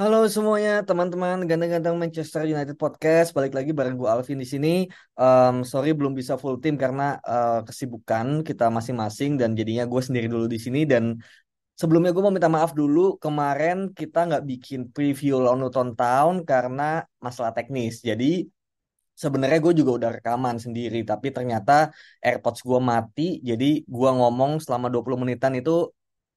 Halo semuanya, teman-teman ganteng-ganteng Manchester United Podcast. Balik lagi bareng gue Alvin di sini. Um, sorry belum bisa full team karena uh, kesibukan kita masing-masing dan jadinya gue sendiri dulu di sini. Dan sebelumnya gue mau minta maaf dulu. Kemarin kita nggak bikin preview lawan Luton Town karena masalah teknis. Jadi sebenarnya gue juga udah rekaman sendiri, tapi ternyata AirPods gue mati. Jadi gue ngomong selama 20 menitan itu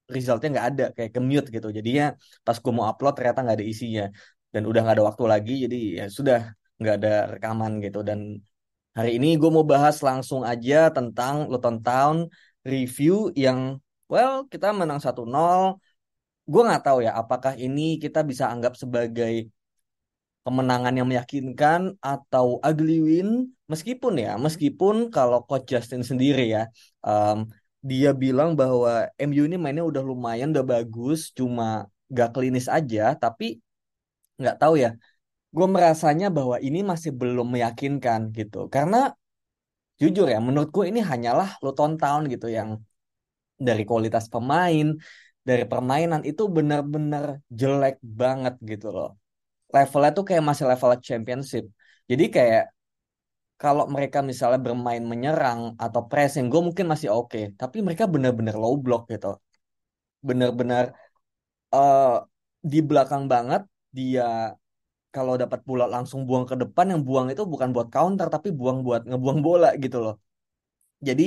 resultnya nggak ada kayak ke mute gitu. Jadinya pas gue mau upload ternyata nggak ada isinya. Dan udah nggak ada waktu lagi jadi ya sudah nggak ada rekaman gitu. Dan hari ini gue mau bahas langsung aja tentang Luton Town review yang well kita menang 1-0 gue nggak tahu ya apakah ini kita bisa anggap sebagai kemenangan yang meyakinkan atau ugly win? Meskipun ya meskipun kalau coach Justin sendiri ya um, dia bilang bahwa MU ini mainnya udah lumayan udah bagus cuma gak klinis aja. Tapi nggak tahu ya gue merasanya bahwa ini masih belum meyakinkan gitu. Karena jujur ya menurutku ini hanyalah Luton Town gitu yang dari kualitas pemain dari permainan itu benar-benar jelek banget gitu loh. Levelnya tuh kayak masih level championship. Jadi kayak kalau mereka misalnya bermain menyerang atau pressing, gue mungkin masih oke. Okay. Tapi mereka benar-benar low block gitu. Benar-benar uh, di belakang banget. Dia kalau dapat bola langsung buang ke depan. Yang buang itu bukan buat counter, tapi buang buat ngebuang bola gitu loh. Jadi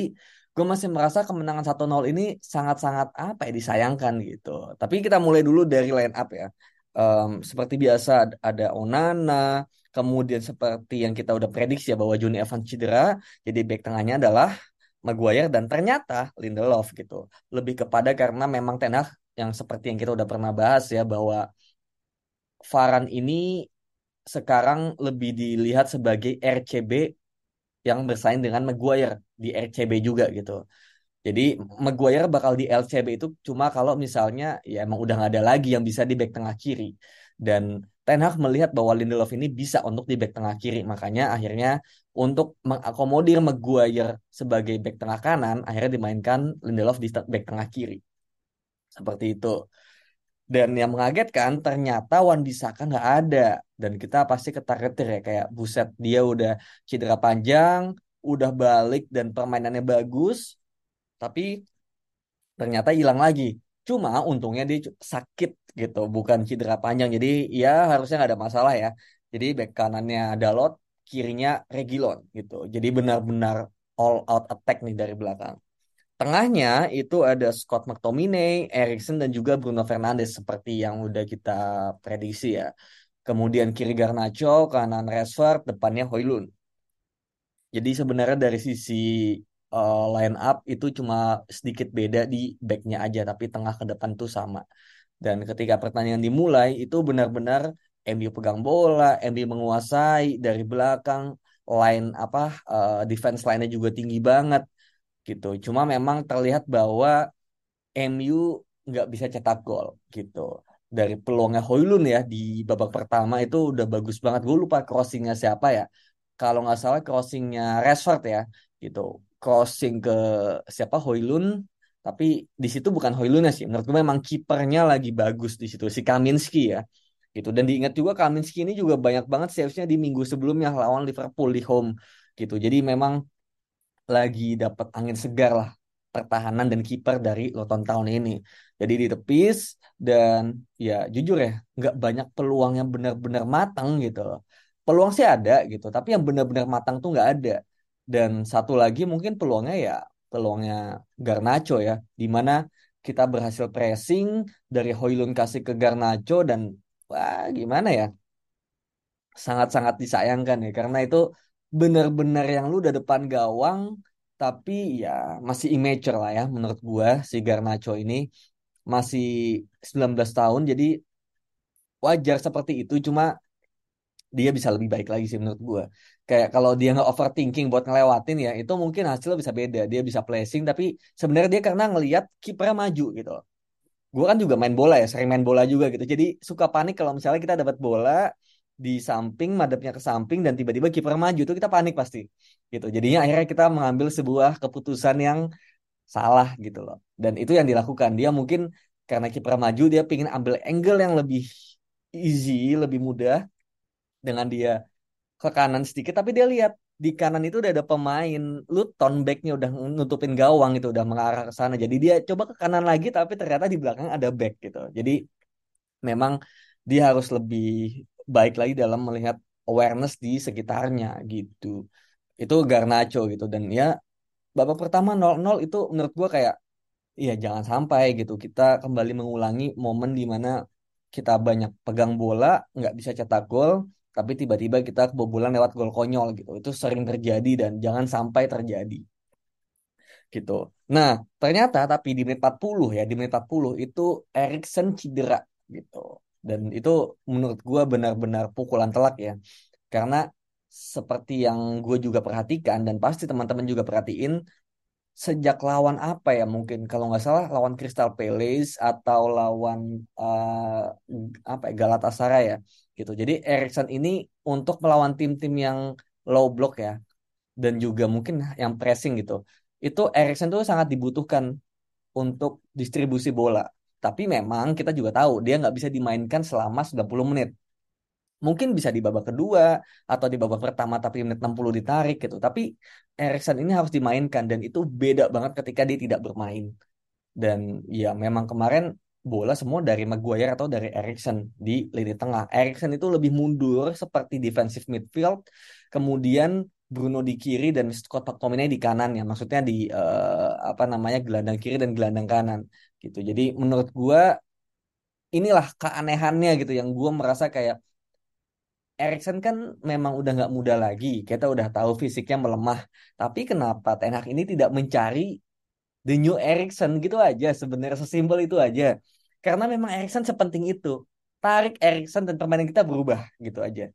gue masih merasa kemenangan 1-0 ini sangat-sangat apa ya disayangkan gitu. Tapi kita mulai dulu dari line up ya. Um, seperti biasa ada Onana, Kemudian seperti yang kita udah prediksi ya bahwa Juni Evans cedera, jadi back tengahnya adalah Maguire dan ternyata Lindelof gitu. Lebih kepada karena memang Tenah yang seperti yang kita udah pernah bahas ya bahwa Varan ini sekarang lebih dilihat sebagai RCB yang bersaing dengan Maguire di RCB juga gitu. Jadi Maguire bakal di LCB itu cuma kalau misalnya ya emang udah nggak ada lagi yang bisa di back tengah kiri. Dan Ten Hag melihat bahwa Lindelof ini bisa untuk di back tengah kiri. Makanya akhirnya untuk mengakomodir Maguire sebagai back tengah kanan, akhirnya dimainkan Lindelof di back tengah kiri. Seperti itu. Dan yang mengagetkan ternyata Wan Bisaka nggak ada. Dan kita pasti ketar-ketir ya kayak buset dia udah cedera panjang, udah balik dan permainannya bagus. Tapi ternyata hilang lagi. Cuma untungnya dia sakit gitu, bukan cedera panjang. Jadi ya harusnya nggak ada masalah ya. Jadi back kanannya Dalot, kirinya Regilon gitu. Jadi benar-benar all out attack nih dari belakang. Tengahnya itu ada Scott McTominay, Erikson dan juga Bruno Fernandes seperti yang udah kita prediksi ya. Kemudian kiri Garnacho, kanan Rashford, depannya Hoylund. Jadi sebenarnya dari sisi uh, line up itu cuma sedikit beda di backnya aja, tapi tengah ke depan tuh sama. Dan ketika pertandingan dimulai itu benar-benar MU pegang bola, MU menguasai dari belakang, line apa uh, defense line-nya juga tinggi banget gitu. Cuma memang terlihat bahwa MU nggak bisa cetak gol gitu. Dari peluangnya Hoylun ya di babak pertama itu udah bagus banget. Gue lupa crossingnya siapa ya. Kalau nggak salah crossingnya Rashford ya gitu. Crossing ke siapa Hoylun tapi di situ bukan Hoylunnya sih. Menurut gue memang kipernya lagi bagus di situ si Kaminski ya. Gitu. Dan diingat juga Kaminski ini juga banyak banget savesnya di minggu sebelumnya lawan Liverpool di home gitu. Jadi memang lagi dapat angin segar lah pertahanan dan kiper dari Luton Town ini. Jadi ditepis dan ya jujur ya nggak banyak peluang yang benar-benar matang gitu loh. Peluang sih ada gitu, tapi yang benar-benar matang tuh nggak ada. Dan satu lagi mungkin peluangnya ya peluangnya Garnacho ya, di mana kita berhasil pressing dari Hoylund kasih ke Garnacho dan wah gimana ya, sangat-sangat disayangkan ya karena itu benar-benar yang lu udah depan gawang tapi ya masih immature lah ya menurut gua si Garnacho ini. Masih 19 tahun jadi wajar seperti itu cuma dia bisa lebih baik lagi sih menurut gue kayak kalau dia nggak overthinking buat ngelewatin ya itu mungkin hasilnya bisa beda. Dia bisa placing tapi sebenarnya dia karena ngelihat kipernya maju gitu gue kan juga main bola ya sering main bola juga gitu. Jadi suka panik kalau misalnya kita dapat bola di samping madepnya ke samping dan tiba-tiba kiper maju itu kita panik pasti gitu. Jadinya akhirnya kita mengambil sebuah keputusan yang salah gitu loh. Dan itu yang dilakukan. Dia mungkin karena kiper maju dia pingin ambil angle yang lebih easy lebih mudah dengan dia ke kanan sedikit tapi dia lihat di kanan itu udah ada pemain. Luton backnya udah nutupin gawang itu udah mengarah ke sana. Jadi dia coba ke kanan lagi tapi ternyata di belakang ada back gitu. Jadi memang dia harus lebih baik lagi dalam melihat awareness di sekitarnya gitu. Itu Garnacho gitu. Dan ya babak pertama 0-0 itu menurut gua kayak iya jangan sampai gitu. Kita kembali mengulangi momen di mana kita banyak pegang bola nggak bisa cetak gol tapi tiba-tiba kita kebobolan lewat gol konyol gitu. Itu sering terjadi dan jangan sampai terjadi. Gitu. Nah, ternyata tapi di menit 40 ya, di menit 40 itu Erikson cedera gitu. Dan itu menurut gue benar-benar pukulan telak ya. Karena seperti yang gue juga perhatikan dan pasti teman-teman juga perhatiin sejak lawan apa ya mungkin kalau nggak salah lawan Crystal Palace atau lawan uh, apa ya, Galatasaray ya gitu. Jadi Erikson ini untuk melawan tim-tim yang low block ya dan juga mungkin yang pressing gitu. Itu Erikson tuh sangat dibutuhkan untuk distribusi bola. Tapi memang kita juga tahu dia nggak bisa dimainkan selama 90 menit. Mungkin bisa di babak kedua atau di babak pertama tapi menit 60 ditarik gitu. Tapi Erikson ini harus dimainkan dan itu beda banget ketika dia tidak bermain. Dan ya memang kemarin bola semua dari Maguire atau dari Erikson di lini tengah. Erikson itu lebih mundur seperti defensive midfield, kemudian Bruno di kiri dan Scott McTominay di kanan ya. Maksudnya di uh, apa namanya gelandang kiri dan gelandang kanan gitu. Jadi menurut gua inilah keanehannya gitu yang gua merasa kayak Erikson kan memang udah nggak muda lagi. Kita udah tahu fisiknya melemah. Tapi kenapa Ten Hag ini tidak mencari the new Erikson gitu aja sebenarnya sesimpel itu aja karena memang Erikson sepenting itu. Tarik Erikson dan permainan kita berubah gitu aja.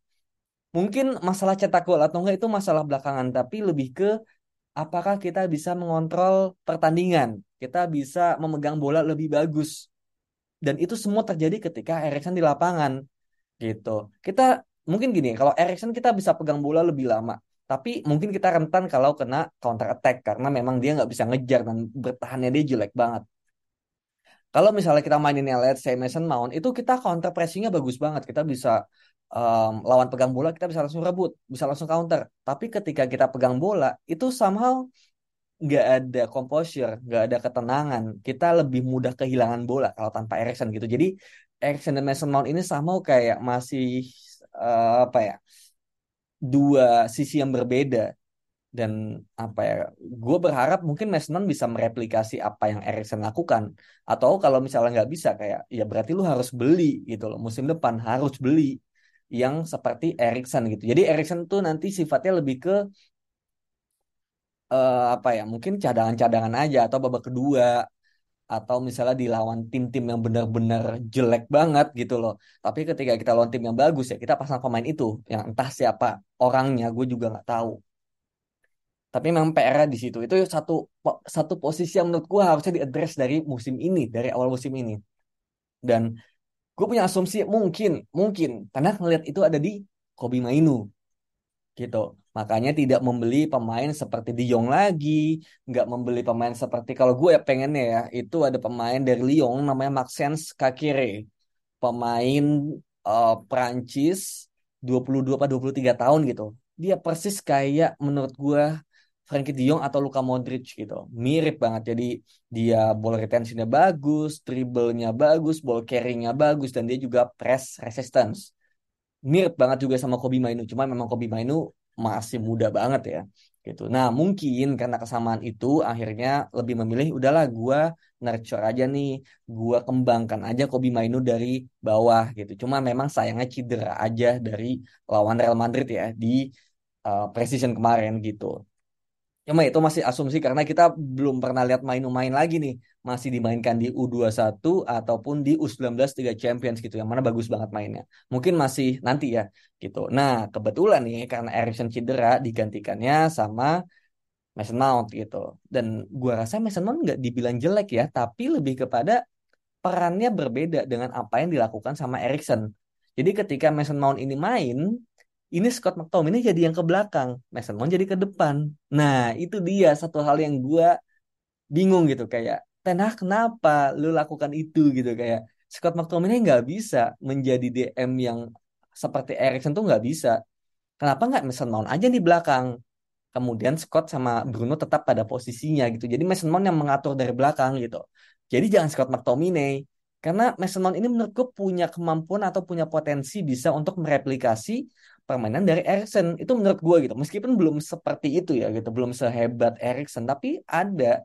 Mungkin masalah cetak gol atau enggak itu masalah belakangan tapi lebih ke apakah kita bisa mengontrol pertandingan. Kita bisa memegang bola lebih bagus. Dan itu semua terjadi ketika Erikson di lapangan gitu. Kita mungkin gini kalau Erikson kita bisa pegang bola lebih lama tapi mungkin kita rentan kalau kena counter attack karena memang dia nggak bisa ngejar dan bertahannya dia jelek banget. Kalau misalnya kita mainin yang let's say Mason Mount itu kita counter pressingnya bagus banget. Kita bisa um, lawan pegang bola kita bisa langsung rebut, bisa langsung counter. Tapi ketika kita pegang bola itu somehow nggak ada composure, nggak ada ketenangan. Kita lebih mudah kehilangan bola kalau tanpa Erikson gitu. Jadi Erikson dan Mason Mount ini sama kayak masih uh, apa ya? dua sisi yang berbeda dan apa ya gue berharap mungkin Mesnon bisa mereplikasi apa yang Erikson lakukan. Atau kalau misalnya nggak bisa kayak ya berarti lu harus beli gitu loh. Musim depan harus beli yang seperti Erikson gitu. Jadi Erikson tuh nanti sifatnya lebih ke uh, apa ya mungkin cadangan-cadangan aja atau babak kedua. Atau misalnya dilawan tim-tim yang benar-benar jelek banget gitu loh. Tapi ketika kita lawan tim yang bagus ya kita pasang pemain itu. Yang entah siapa orangnya gue juga nggak tahu. Tapi memang PR di situ itu satu satu posisi yang menurut gue harusnya diadres dari musim ini dari awal musim ini. Dan gue punya asumsi mungkin mungkin karena ngelihat itu ada di Kobi Mainu gitu. Makanya tidak membeli pemain seperti De Jong lagi, nggak membeli pemain seperti kalau gue ya pengennya ya, itu ada pemain dari Lyon namanya Maxence Kakire. Pemain uh, Prancis 22 atau 23 tahun gitu. Dia persis kayak menurut gue Frankie De Jong atau Luka Modric gitu. Mirip banget. Jadi dia ball retentionnya bagus, dribblenya bagus, ball carryingnya bagus, dan dia juga press resistance mirip banget juga sama Kobe Mainu. Cuma memang Kobe Mainu masih muda banget ya gitu. Nah mungkin karena kesamaan itu akhirnya lebih memilih udahlah gue nurture aja nih, gue kembangkan aja Kobe Mainu dari bawah gitu. Cuma memang sayangnya cedera aja dari lawan Real Madrid ya di uh, precision kemarin gitu. Cuma itu masih asumsi karena kita belum pernah lihat main-main lagi nih. Masih dimainkan di U21 ataupun di U19 Tiga Champions gitu. Yang mana bagus banget mainnya. Mungkin masih nanti ya gitu. Nah kebetulan nih karena Erikson cedera digantikannya sama Mason Mount gitu. Dan gua rasa Mason Mount nggak dibilang jelek ya. Tapi lebih kepada perannya berbeda dengan apa yang dilakukan sama Erikson. Jadi ketika Mason Mount ini main, ini Scott McTominay jadi yang ke belakang, Mason Mount jadi ke depan. Nah, itu dia satu hal yang gue bingung gitu kayak Tenah kenapa lu lakukan itu gitu kayak Scott McTominay nggak bisa menjadi DM yang seperti Erikson tuh nggak bisa. Kenapa nggak Mason Mount aja di belakang? Kemudian Scott sama Bruno tetap pada posisinya gitu. Jadi Mason Mount yang mengatur dari belakang gitu. Jadi jangan Scott McTominay. Karena Mason Mount ini menurutku punya kemampuan atau punya potensi bisa untuk mereplikasi permainan dari Erikson itu menurut gue gitu. Meskipun belum seperti itu ya gitu belum sehebat Erikson tapi ada.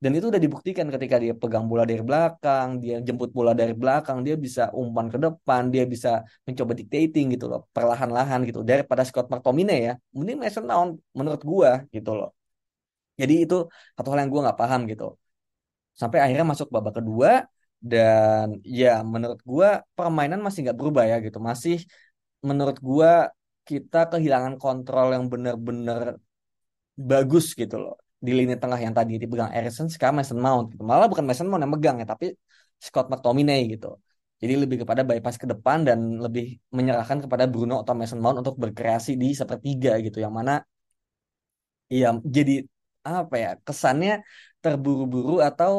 Dan itu udah dibuktikan ketika dia pegang bola dari belakang dia jemput bola dari belakang dia bisa umpan ke depan dia bisa mencoba dictating gitu loh perlahan-lahan gitu. Daripada Scott McTominay ya mending Mason Mount menurut gue gitu loh. Jadi itu satu hal yang gue nggak paham gitu. Sampai akhirnya masuk babak kedua dan ya menurut gue permainan masih nggak berubah ya gitu. Masih menurut gua kita kehilangan kontrol yang benar-benar bagus gitu loh di lini tengah yang tadi dipegang Erikson sekarang Mason Mount gitu. Malah bukan Mason Mount yang megang ya tapi Scott McTominay gitu. Jadi lebih kepada bypass ke depan dan lebih menyerahkan kepada Bruno atau Mason Mount untuk berkreasi di sepertiga gitu yang mana ya jadi apa ya kesannya terburu-buru atau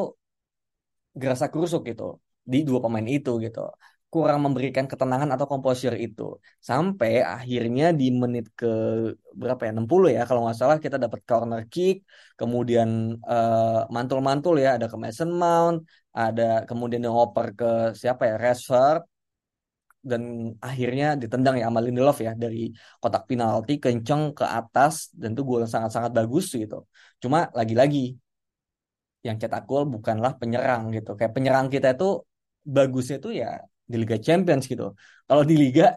gerasa kerusuk gitu di dua pemain itu gitu kurang memberikan ketenangan atau komposisi itu. Sampai akhirnya di menit ke berapa ya 60 ya kalau nggak salah kita dapat corner kick kemudian uh, mantul-mantul ya ada ke Mason Mount ada kemudian yang ngoper ke siapa ya Rashford dan akhirnya ditendang ya sama Lindelof ya dari kotak penalti kenceng ke atas dan itu gol sangat-sangat bagus gitu. Cuma lagi-lagi yang cetak gol bukanlah penyerang gitu. Kayak penyerang kita itu bagusnya itu ya di Liga Champions gitu. Kalau di Liga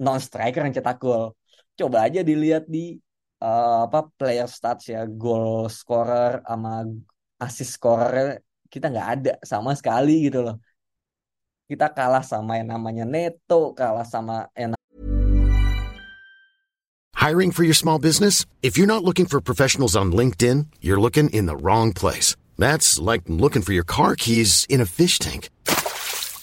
non striker yang cetak gol. Coba aja dilihat di uh, apa player stats ya, goal scorer sama assist scorer kita nggak ada sama sekali gitu loh. Kita kalah sama yang namanya Neto, kalah sama yang Hiring for your small business? If you're not looking for professionals on LinkedIn, you're looking in the wrong place. That's like looking for your car keys in a fish tank.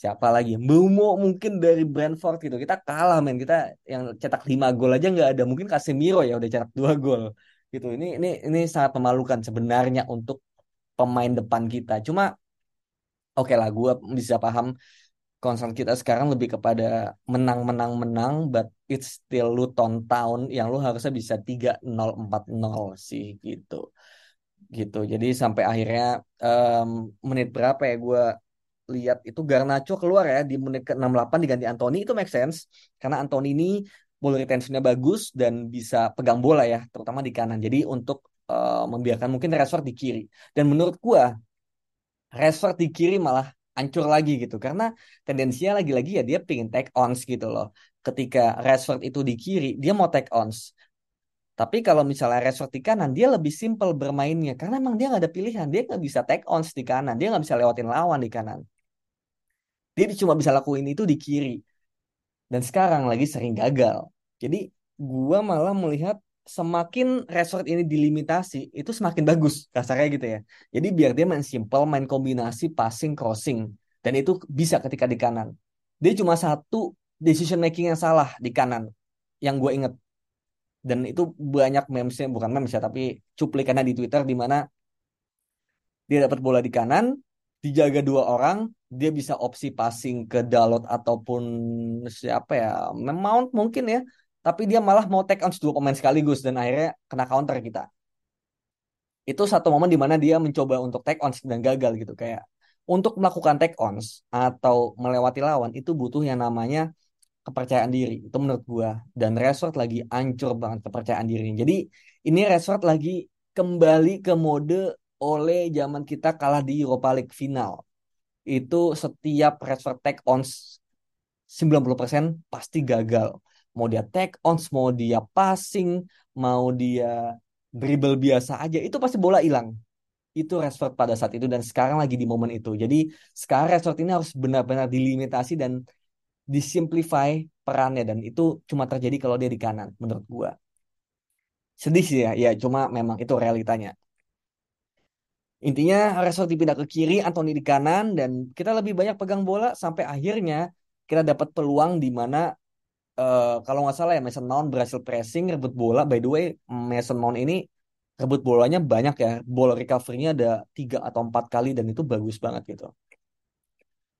siapa lagi? Mbeumo mungkin dari Brentford gitu. Kita kalah men. Kita yang cetak 5 gol aja nggak ada. Mungkin Casemiro ya udah cetak 2 gol gitu. Ini ini ini sangat memalukan sebenarnya untuk pemain depan kita. Cuma oke okay lah gue bisa paham concern kita sekarang lebih kepada menang menang menang but it's still Luton Town yang lu harusnya bisa 3-0 4-0 sih gitu. Gitu. Jadi sampai akhirnya um, menit berapa ya gue lihat itu Garnacho keluar ya di menit ke-68 diganti Anthony itu make sense karena Anthony ini ball retentionnya bagus dan bisa pegang bola ya terutama di kanan jadi untuk uh, membiarkan mungkin Rashford di kiri dan menurut gua Rashford di kiri malah hancur lagi gitu karena tendensinya lagi-lagi ya dia pengen take ons gitu loh ketika Rashford itu di kiri dia mau take ons tapi kalau misalnya Rashford di kanan, dia lebih simpel bermainnya. Karena emang dia nggak ada pilihan. Dia nggak bisa take ons di kanan. Dia nggak bisa lewatin lawan di kanan. Dia cuma bisa lakuin itu di kiri. Dan sekarang lagi sering gagal. Jadi gua malah melihat semakin resort ini dilimitasi itu semakin bagus kasarnya gitu ya. Jadi biar dia main simple, main kombinasi passing crossing dan itu bisa ketika di kanan. Dia cuma satu decision making yang salah di kanan yang gue inget dan itu banyak memesnya bukan memes ya tapi cuplikannya di Twitter di mana dia dapat bola di kanan dijaga dua orang dia bisa opsi passing ke Dalot ataupun siapa ya? Mount mungkin ya tapi dia malah mau take on dua pemain sekaligus dan akhirnya kena counter kita. Itu satu momen di mana dia mencoba untuk take on dan gagal gitu kayak untuk melakukan take ons atau melewati lawan itu butuh yang namanya kepercayaan diri itu menurut gua. Dan resort lagi ancur banget kepercayaan dirinya. Jadi ini resort lagi kembali ke mode oleh zaman kita kalah di Europa League final itu setiap resort take ons 90% pasti gagal mau dia take ons mau dia passing mau dia dribble biasa aja itu pasti bola hilang itu Rashford pada saat itu dan sekarang lagi di momen itu. Jadi sekarang Rashford ini harus benar-benar dilimitasi dan disimplify perannya dan itu cuma terjadi kalau dia di kanan menurut gua. Sedih sih ya, ya cuma memang itu realitanya. Intinya Rashford dipindah ke kiri, Anthony di kanan dan kita lebih banyak pegang bola sampai akhirnya kita dapat peluang di mana uh, kalau nggak salah ya Mason Mount berhasil pressing rebut bola. By the way, Mason Mount ini rebut bolanya banyak ya. Bola recovery-nya ada tiga atau empat kali dan itu bagus banget gitu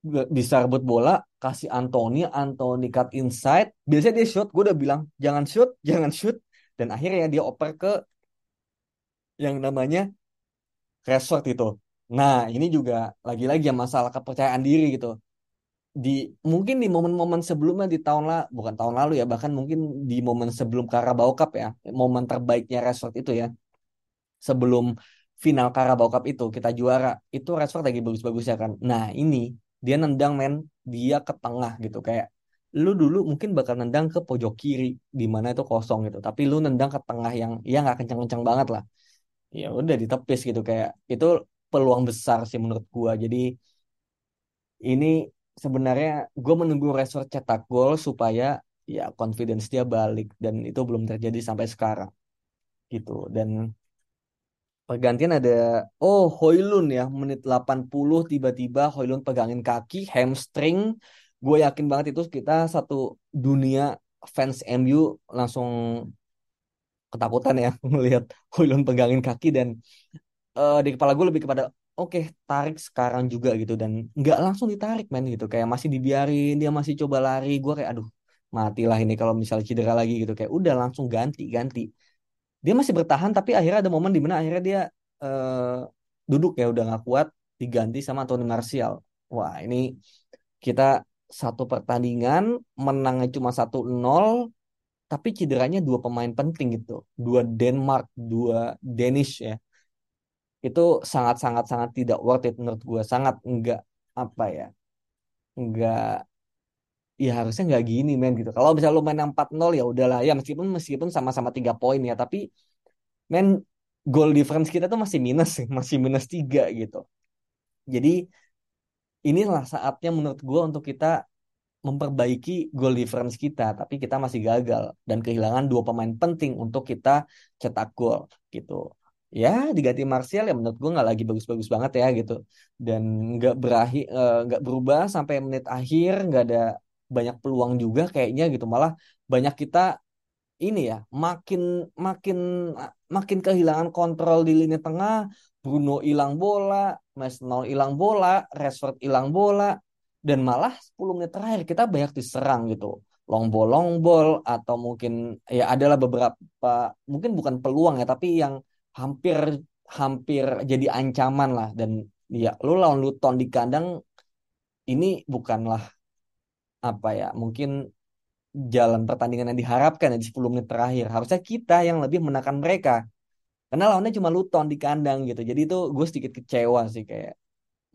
bisa rebut bola, kasih Anthony, Anthony cut inside. Biasanya dia shoot, gue udah bilang jangan shoot, jangan shoot. Dan akhirnya dia oper ke yang namanya resort itu. Nah ini juga lagi-lagi ya masalah kepercayaan diri gitu. Di mungkin di momen-momen sebelumnya di tahun lah bukan tahun lalu ya bahkan mungkin di momen sebelum Carabao Cup ya momen terbaiknya resort itu ya sebelum final Carabao Cup itu kita juara itu resort lagi bagus-bagus ya kan. Nah ini dia nendang men dia ke tengah gitu kayak lu dulu mungkin bakal nendang ke pojok kiri di mana itu kosong gitu tapi lu nendang ke tengah yang ya nggak kencang-kencang banget lah ya udah ditepis gitu kayak itu peluang besar sih menurut gua jadi ini sebenarnya gue menunggu Resort cetak gol supaya ya confidence dia balik dan itu belum terjadi sampai sekarang gitu dan Pergantian ada oh Hoylun ya menit 80 tiba-tiba Hoylun pegangin kaki hamstring. Gue yakin banget itu kita satu dunia fans MU langsung ketakutan ya melihat Hoylun pegangin kaki dan uh, di kepala gue lebih kepada oke okay, tarik sekarang juga gitu. Dan nggak langsung ditarik men gitu. Kayak masih dibiarin dia masih coba lari. Gue kayak aduh matilah ini kalau misalnya cedera lagi gitu. Kayak udah langsung ganti ganti dia masih bertahan tapi akhirnya ada momen di mana akhirnya dia uh, duduk ya udah nggak kuat diganti sama Tony Martial. Wah ini kita satu pertandingan menangnya cuma satu nol tapi cederanya dua pemain penting gitu. Dua Denmark dua Danish ya. Itu sangat sangat sangat tidak worth it menurut gue sangat enggak apa ya enggak ya harusnya nggak gini men gitu. Kalau misalnya lu main 4-0 ya udahlah. Ya meskipun meskipun sama-sama tiga poin ya tapi men goal difference kita tuh masih minus masih minus tiga gitu. Jadi inilah saatnya menurut gue untuk kita memperbaiki goal difference kita tapi kita masih gagal dan kehilangan dua pemain penting untuk kita cetak gol gitu. Ya diganti Martial ya menurut gue nggak lagi bagus-bagus banget ya gitu. Dan nggak berakhir eh, nggak berubah sampai menit akhir nggak ada banyak peluang juga kayaknya gitu. Malah banyak kita ini ya makin makin makin kehilangan kontrol di lini tengah. Bruno hilang bola Mesnol hilang bola Rashford hilang bola dan malah 10 menit terakhir kita banyak diserang gitu. Long ball long ball atau mungkin ya adalah beberapa mungkin bukan peluang ya tapi yang hampir hampir jadi ancaman lah. Dan ya lu lawan Luton di kandang ini bukanlah apa ya mungkin jalan pertandingan yang diharapkan ya di 10 menit terakhir. Harusnya kita yang lebih menekan mereka. Karena lawannya cuma Luton di kandang gitu. Jadi itu gue sedikit kecewa sih kayak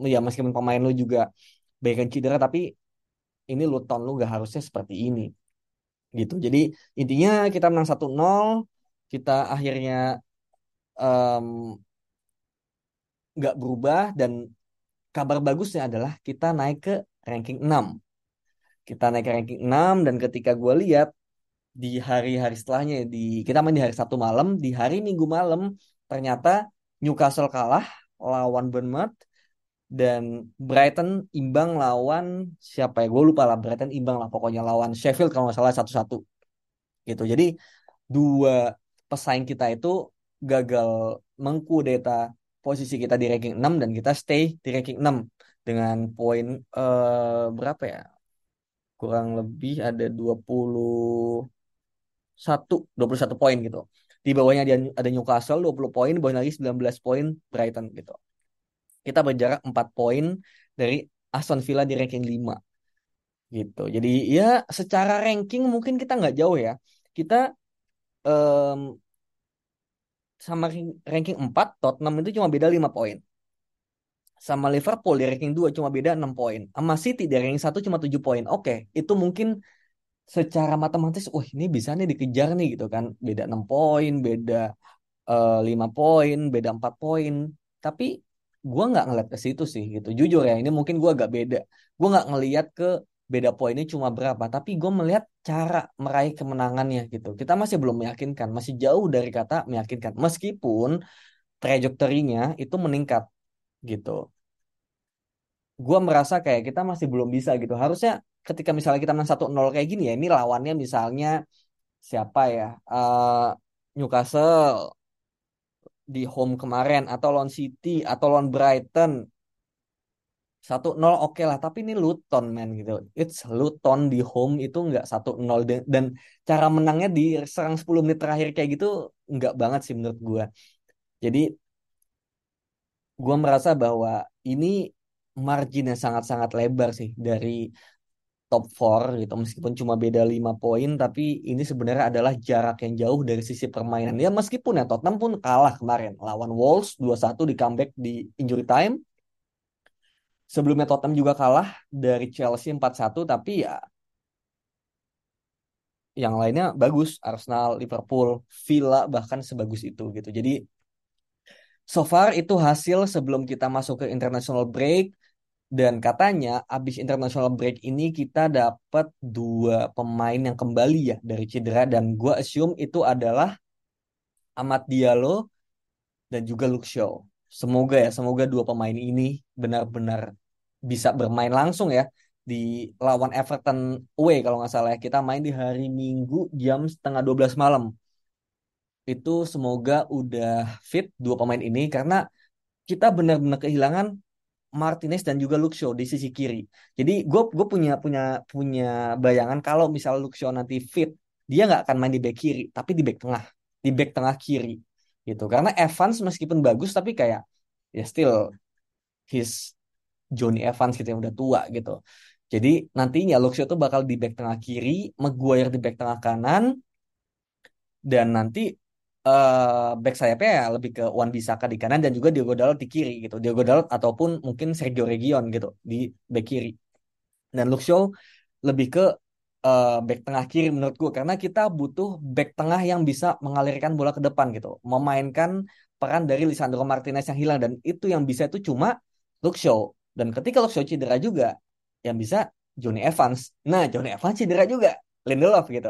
ya meskipun pemain lu juga baik cedera tapi ini Luton lu gak harusnya seperti ini gitu. Jadi intinya kita menang 1-0 kita akhirnya um, berubah dan kabar bagusnya adalah kita naik ke ranking 6 kita naik ke ranking 6 dan ketika gue lihat di hari-hari setelahnya di kita main di hari Sabtu malam, di hari Minggu malam ternyata Newcastle kalah lawan Bournemouth dan Brighton imbang lawan siapa ya? Gue lupa lah. Brighton imbang lah pokoknya lawan Sheffield kalau nggak salah satu-satu. Gitu. Jadi dua pesaing kita itu gagal mengkudeta posisi kita di ranking 6 dan kita stay di ranking 6 dengan poin eh, berapa ya? Kurang lebih ada 21 21 poin gitu. Di bawahnya ada Newcastle 20 poin, bawahnya lagi 19 poin Brighton gitu. Kita berjarak 4 poin dari Aston Villa di ranking 5 gitu. Jadi ya secara ranking mungkin kita nggak jauh ya. Kita em, sama ranking 4 Tottenham itu cuma beda 5 poin. Sama Liverpool di ranking 2 cuma beda 6 poin. Sama City di ranking 1 cuma 7 poin. Oke, itu mungkin secara matematis wah ini bisa nih dikejar nih gitu kan. Beda 6 poin, beda uh, 5 poin, beda 4 poin. Tapi gue nggak ngeliat ke situ sih gitu. Jujur ya, ini mungkin gue agak beda. Gue nggak ngeliat ke beda poinnya cuma berapa, tapi gue melihat cara meraih kemenangannya gitu. Kita masih belum meyakinkan, masih jauh dari kata meyakinkan. Meskipun trajektorinya itu meningkat gitu. Gue merasa kayak kita masih belum bisa gitu. Harusnya ketika misalnya kita menang 1-0 kayak gini ya, ini lawannya misalnya siapa ya? Uh, Newcastle di home kemarin atau lawan City atau lawan Brighton. satu nol oke okay lah tapi ini Luton man gitu. It's Luton di home itu nggak satu nol. Dan, cara menangnya di serang 10 menit terakhir kayak gitu nggak banget sih menurut gue jadi gue merasa bahwa ini marginnya sangat-sangat lebar sih dari top 4 gitu meskipun cuma beda 5 poin tapi ini sebenarnya adalah jarak yang jauh dari sisi permainan. Ya meskipun ya Tottenham pun kalah kemarin. Lawan Wolves 2-1 di comeback di injury time. Sebelumnya Tottenham juga kalah dari Chelsea 4-1 tapi ya yang lainnya bagus. Arsenal, Liverpool, Villa bahkan sebagus itu gitu. Jadi so far itu hasil sebelum kita masuk ke international break dan katanya abis international break ini kita dapat dua pemain yang kembali ya dari cedera dan gue assume itu adalah Amat Diallo dan juga Luke. Semoga ya, semoga dua pemain ini benar-benar bisa bermain langsung ya di lawan Everton away kalau nggak salah ya. Kita main di hari Minggu jam setengah 12 malam. Itu semoga udah fit dua pemain ini karena kita benar-benar kehilangan Martinez dan juga Shaw di sisi kiri. Jadi gue gue punya punya punya bayangan kalau misal Shaw nanti fit, dia nggak akan main di back kiri, tapi di back tengah, di back tengah kiri gitu. Karena Evans meskipun bagus tapi kayak ya still his Johnny Evans gitu yang udah tua gitu. Jadi nantinya Luxio tuh bakal di back tengah kiri, Maguire di back tengah kanan, dan nanti uh, back sayapnya ya lebih ke Wan Bisaka di kanan dan juga Diogo Dalot di kiri gitu. Diogo Dalot ataupun mungkin Sergio Region gitu di back kiri. Dan Luxio lebih ke uh, back tengah kiri menurut gue karena kita butuh back tengah yang bisa mengalirkan bola ke depan gitu, memainkan peran dari Lisandro Martinez yang hilang dan itu yang bisa itu cuma Luxio dan ketika Luxio cedera juga, yang bisa Johnny Evans. Nah, Johnny Evans cedera juga. Lindelof gitu.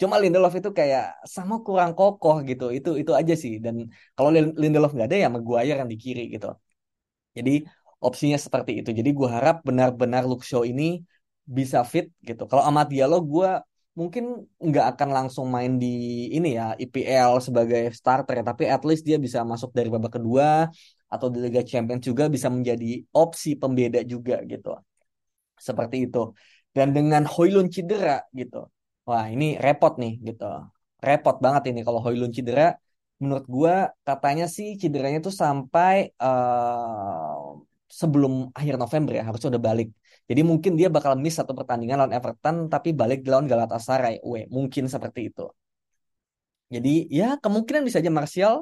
Cuma Lindelof itu kayak sama kurang kokoh gitu. Itu itu aja sih. Dan kalau Lindelof nggak ada ya Maguire yang di kiri gitu. Jadi opsinya seperti itu. Jadi gue harap benar-benar Luxio ini bisa fit gitu. Kalau Amat Diallo gue mungkin nggak akan langsung main di ini ya IPL sebagai starter ya, tapi at least dia bisa masuk dari babak kedua atau di Liga Champions juga bisa menjadi opsi pembeda juga gitu. Seperti itu. Dan dengan Hoylun cedera gitu. Wah, ini repot nih gitu. Repot banget ini kalau Hoylun cedera. Menurut gua katanya sih cederanya tuh sampai uh, sebelum akhir November ya harusnya udah balik. Jadi mungkin dia bakal miss satu pertandingan lawan Everton tapi balik lawan Galatasaray. Weh, mungkin seperti itu. Jadi ya kemungkinan bisa aja Martial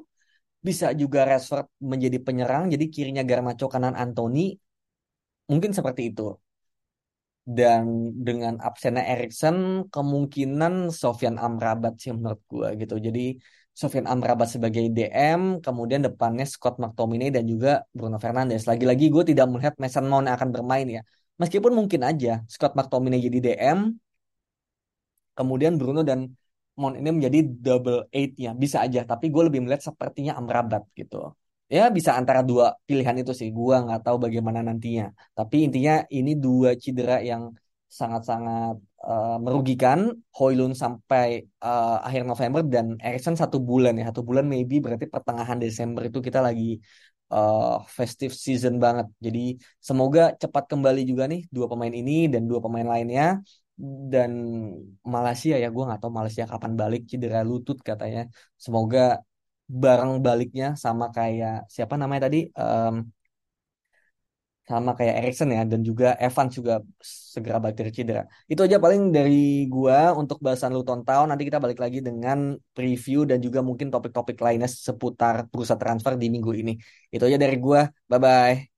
bisa juga Rashford menjadi penyerang jadi kirinya Garnacho kanan Anthony mungkin seperti itu dan dengan absennya Erikson kemungkinan Sofian Amrabat sih menurut gue gitu. Jadi Sofian Amrabat sebagai DM kemudian depannya Scott McTominay dan juga Bruno Fernandes. Lagi-lagi gue tidak melihat Mason Mount akan bermain ya. Meskipun mungkin aja Scott McTominay jadi DM kemudian Bruno dan Mount ini menjadi double eight-nya. Bisa aja tapi gue lebih melihat sepertinya Amrabat gitu ya bisa antara dua pilihan itu sih. Gue nggak tahu bagaimana nantinya. Tapi intinya ini dua cedera yang sangat-sangat uh, merugikan Hoylun sampai uh, akhir November dan Erikson satu bulan ya. Satu bulan maybe berarti pertengahan Desember itu kita lagi uh, festive season banget. Jadi semoga cepat kembali juga nih dua pemain ini dan dua pemain lainnya. Dan Malaysia ya gue nggak tahu Malaysia kapan balik cedera lutut katanya. Semoga bareng baliknya sama kayak siapa namanya tadi um, sama kayak Erikson ya dan juga Evans juga segera balik dari cedera. Itu aja paling dari gua untuk bahasan Luton Town. Nanti kita balik lagi dengan preview dan juga mungkin topik-topik lainnya seputar bursa transfer di minggu ini. Itu aja dari gua. Bye bye.